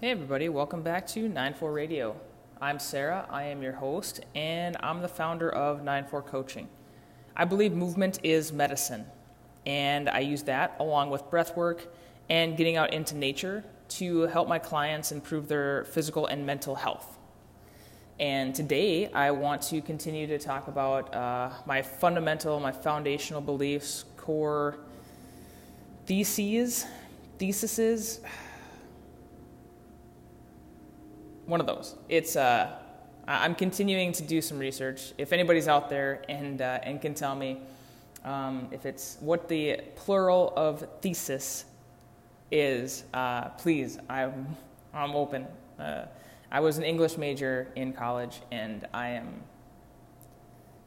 Hey, everybody, welcome back to 94 Radio. I'm Sarah, I am your host, and I'm the founder of 94 Coaching. I believe movement is medicine, and I use that along with breath work and getting out into nature to help my clients improve their physical and mental health. And today, I want to continue to talk about uh, my fundamental, my foundational beliefs, core theses, theses one of those. It's uh, I'm continuing to do some research. If anybody's out there and uh, and can tell me um, if it's what the plural of thesis is, uh, please, I'm I'm open. Uh, I was an English major in college, and I am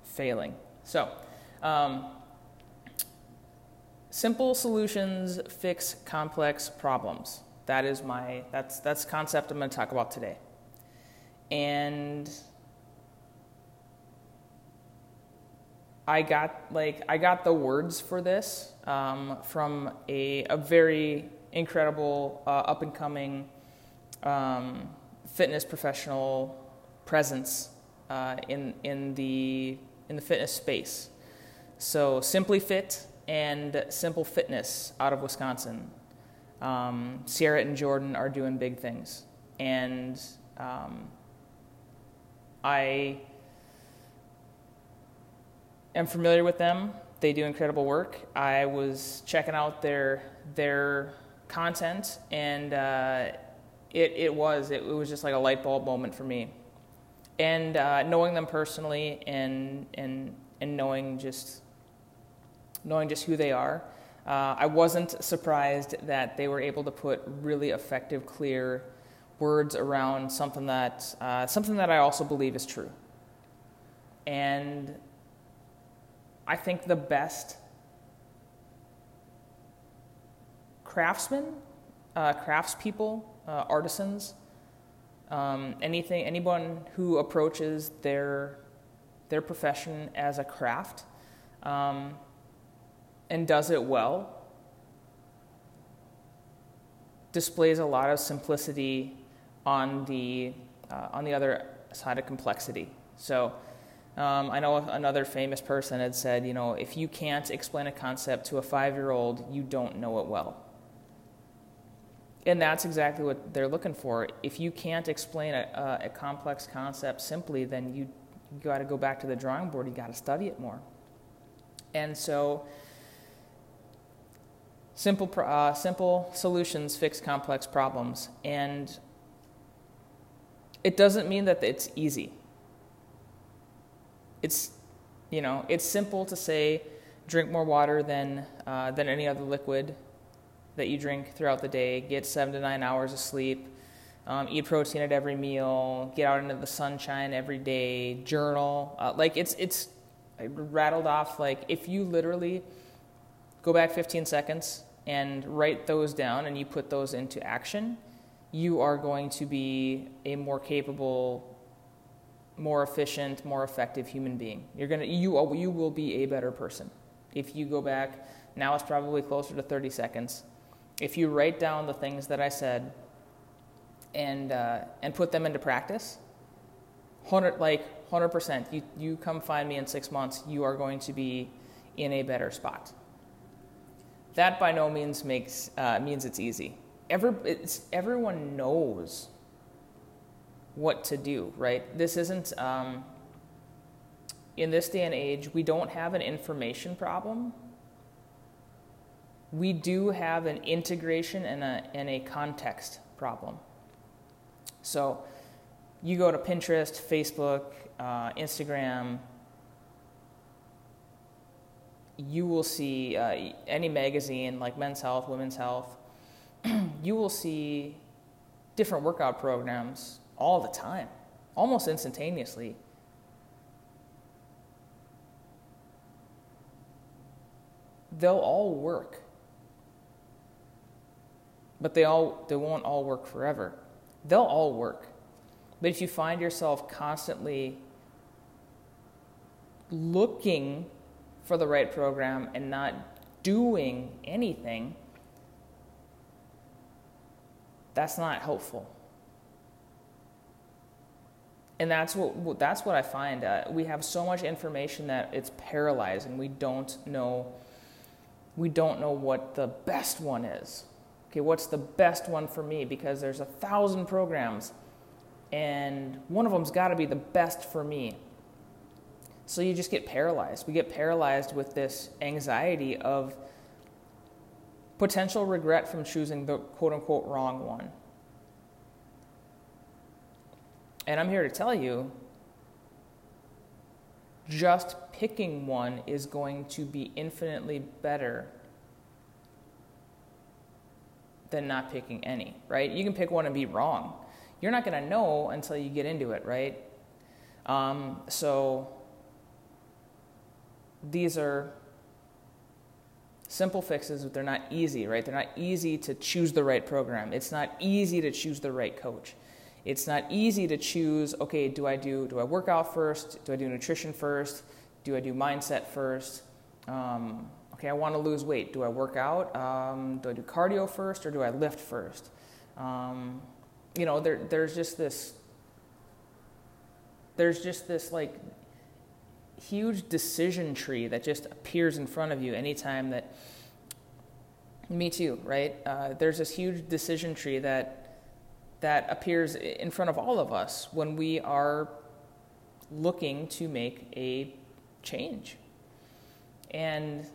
failing. So. Um, simple solutions fix complex problems. That is my that's that's concept I'm going to talk about today and I got like I got the words for this um, from a, a very incredible uh, up and coming um, fitness professional presence uh, in in the in the fitness space. So Simply Fit and Simple Fitness out of Wisconsin. Um, Sierra and Jordan are doing big things, and um, I am familiar with them. They do incredible work. I was checking out their their content, and uh, it it was it, was just like a light bulb moment for me. And uh, knowing them personally, and and and knowing just knowing just who they are, uh, I wasn't surprised that they were able to put really effective, clear words around something that uh, something that I also believe is true. And I think the best craftsmen, uh, craftspeople, uh, artisans, um, anything, anyone who approaches their their profession as a craft um, and does it well displays a lot of simplicity on the, uh, on the other side of complexity. So um, I know another famous person had said, you know, if you can't explain a concept to a five year old, you don't know it well. And that's exactly what they're looking for. If you can't explain a, a, a complex concept simply, then you, you got to go back to the drawing board, you got to study it more. And so, simple, uh, simple solutions fix complex problems. And it doesn't mean that it's easy. It's, you know, it's simple to say drink more water than, uh, than any other liquid that you drink throughout the day, get seven to nine hours of sleep, um, eat protein at every meal, get out into the sunshine every day, journal. Uh, like it's, it's I rattled off, like if you literally go back 15 seconds and write those down and you put those into action, you are going to be a more capable, more efficient, more effective human being. You're gonna, you, you will be a better person. If you go back, now it's probably closer to 30 seconds. If you write down the things that I said and, uh, and put them into practice, 100, like 100%, you, you come find me in six months, you are going to be in a better spot. That by no means makes, uh, means it's easy every, everyone knows what to do, right? This isn't, um, in this day and age, we don't have an information problem. We do have an integration and a, and a context problem. So you go to Pinterest, Facebook, uh, Instagram, you will see uh, any magazine like Men's Health, Women's Health, you will see different workout programs all the time, almost instantaneously. They'll all work. But they all they won't all work forever. They'll all work. But if you find yourself constantly looking for the right program and not doing anything, that's not helpful. And that's what that's what I find. Uh, we have so much information that it's paralyzing. We don't know. We don't know what the best one is. Okay, what's the best one for me? Because there's a thousand programs, and one of them's got to be the best for me. So you just get paralyzed. We get paralyzed with this anxiety of potential regret from choosing the quote unquote wrong one. And I'm here to tell you just picking one is going to be infinitely better than not picking any, right? You can pick one and be wrong. You're not going to know until you get into it, right? Um, so these are simple fixes, but they're not easy, right? They're not easy to choose the right program. It's not easy to choose the right coach. It's not easy to choose, okay, do I do do I work out first? Do I do nutrition first? Do I do mindset first? Um, okay, I want to lose weight. Do I work out? Um, do I do cardio first or do I lift first? Um, you know, there, there's just this, there's just this like huge decision tree that just appears in front of you anytime that, me too, right? Uh, there's this huge decision tree that that appears in front of all of us when we are looking to make a change. And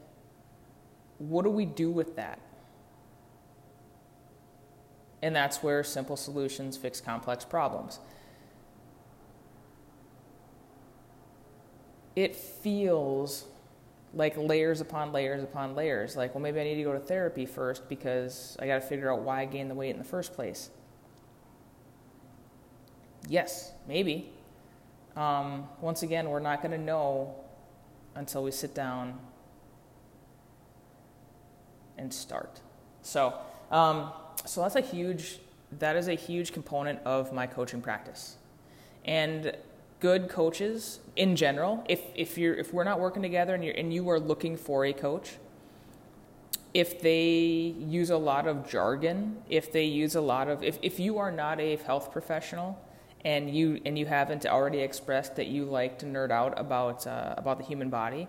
what do we do with that? And that's where simple solutions fix complex problems. It feels like layers upon layers upon layers. Like, well, maybe I need to go to therapy first because I got to figure out why I gained the weight in the first place. Yes, maybe. Um, once again, we're not going to know until we sit down and start. So, um, so that's a huge that is a huge component of my coaching practice. And good coaches in general, if if you're if we're not working together and you and you are looking for a coach, if they use a lot of jargon, if they use a lot of if, if you are not a health professional and you and you haven't already expressed that you like to nerd out about uh, about the human body,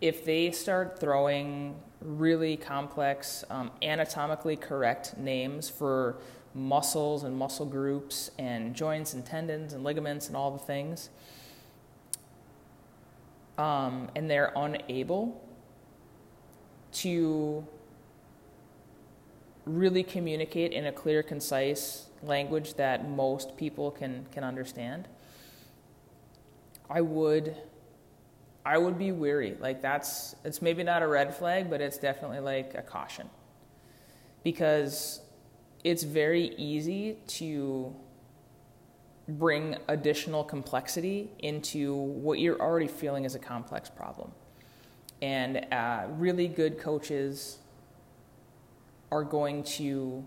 if they start throwing really complex, um, anatomically correct names for muscles and muscle groups and joints and tendons and ligaments and all the things, um, and they're unable to really communicate in a clear, concise language that most people can, can understand, I would I would be weary. Like that's it's maybe not a red flag, but it's definitely like a caution. Because it's very easy to bring additional complexity into what you're already feeling is a complex problem. And uh, really good coaches are going to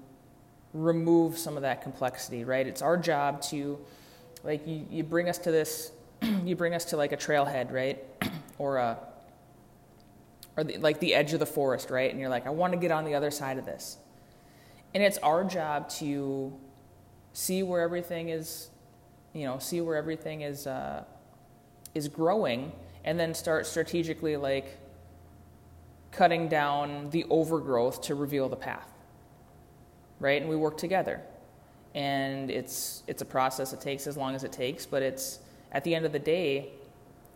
remove some of that complexity, right? It's our job to, like, you, you bring us to this, you bring us to like a trailhead, right? or a, or the, like the edge of the forest, right? And you're like, I want to get on the other side of this. And it's our job to see where everything is, you know, see where everything is, uh, is growing, and then start strategically like cutting down the overgrowth to reveal the path right? And we work together. And it's, it's a process. It takes as long as it takes, but it's at the end of the day,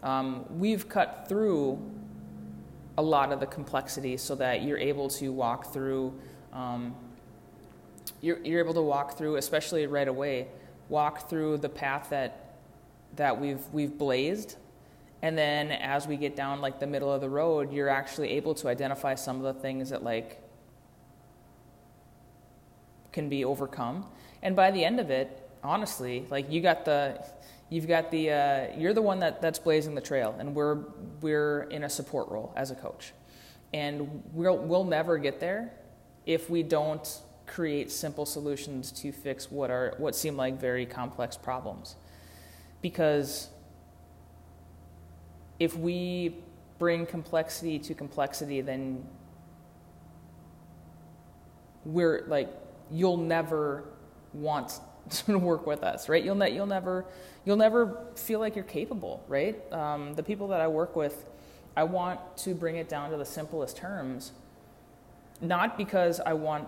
um, we've cut through a lot of the complexity so that you're able to walk through, um, you're, you're able to walk through, especially right away, walk through the path that, that we've, we've blazed and then as we get down like the middle of the road you're actually able to identify some of the things that like can be overcome. And by the end of it, honestly, like you got the, you've got the, uh, you're the one that, that's blazing the trail, and we're we're in a support role as a coach, and we'll we'll never get there if we don't create simple solutions to fix what are what seem like very complex problems, because if we bring complexity to complexity, then we're like you'll never want to work with us, right? You'll, ne- you'll never you'll never feel like you're capable, right? Um, the people that I work with, I want to bring it down to the simplest terms, not because I want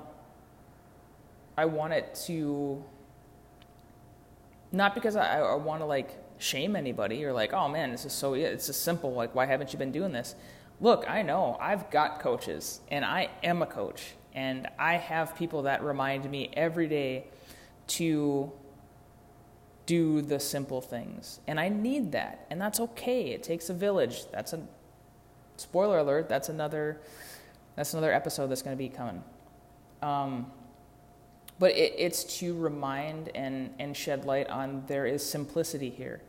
I want it to not because I, I want to like shame anybody or like, oh man, this is so it's just simple. Like, why haven't you been doing this? Look, I know I've got coaches, and I am a coach, and I have people that remind me every day to do the simple things, and I need that, and that's okay. It takes a village. That's a spoiler alert. That's another that's another episode that's going to be coming. Um, but it, it's to remind and, and shed light on there is simplicity here.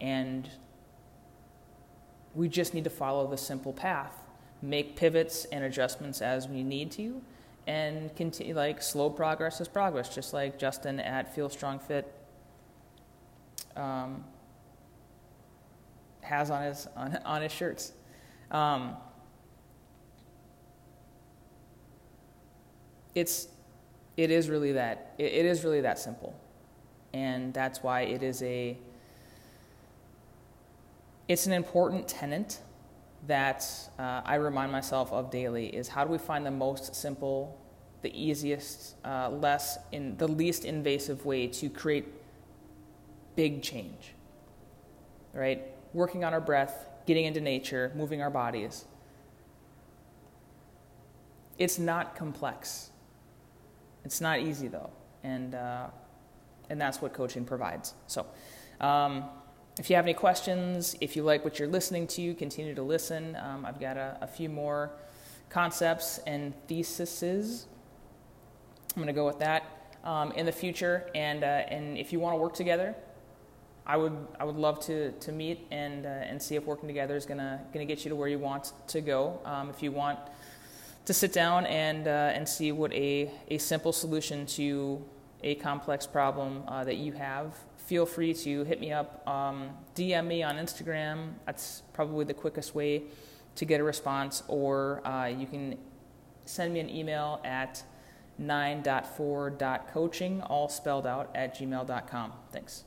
And we just need to follow the simple path, make pivots and adjustments as we need to, and continue like slow progress is progress, just like Justin at Feel Strong Fit um, has on his on, on his shirts. Um, it's it is really that it, it is really that simple. And that's why it is a it's an important tenet that uh, i remind myself of daily is how do we find the most simple the easiest uh, less in the least invasive way to create big change right? Working on our breath getting into nature moving our bodies. It's not complex it's not easy though, and uh, and that's what coaching provides. So, um, if you have any questions, if you like what you're listening to, continue to listen. Um, I've got a, a, few more concepts and theses. I'm going to go with that um, in the future, and uh, and if you want to work together, I would I would love to to meet and uh, and see if working together is gonna gonna get you to where you want to go. Um, if you want to sit down and, uh, and see what a, a simple solution to a complex problem uh, that you have. Feel free to hit me up, um, DM me on Instagram. That's probably the quickest way to get a response, or uh, you can send me an email at 9.4.coaching, all spelled out, at gmail.com. Thanks.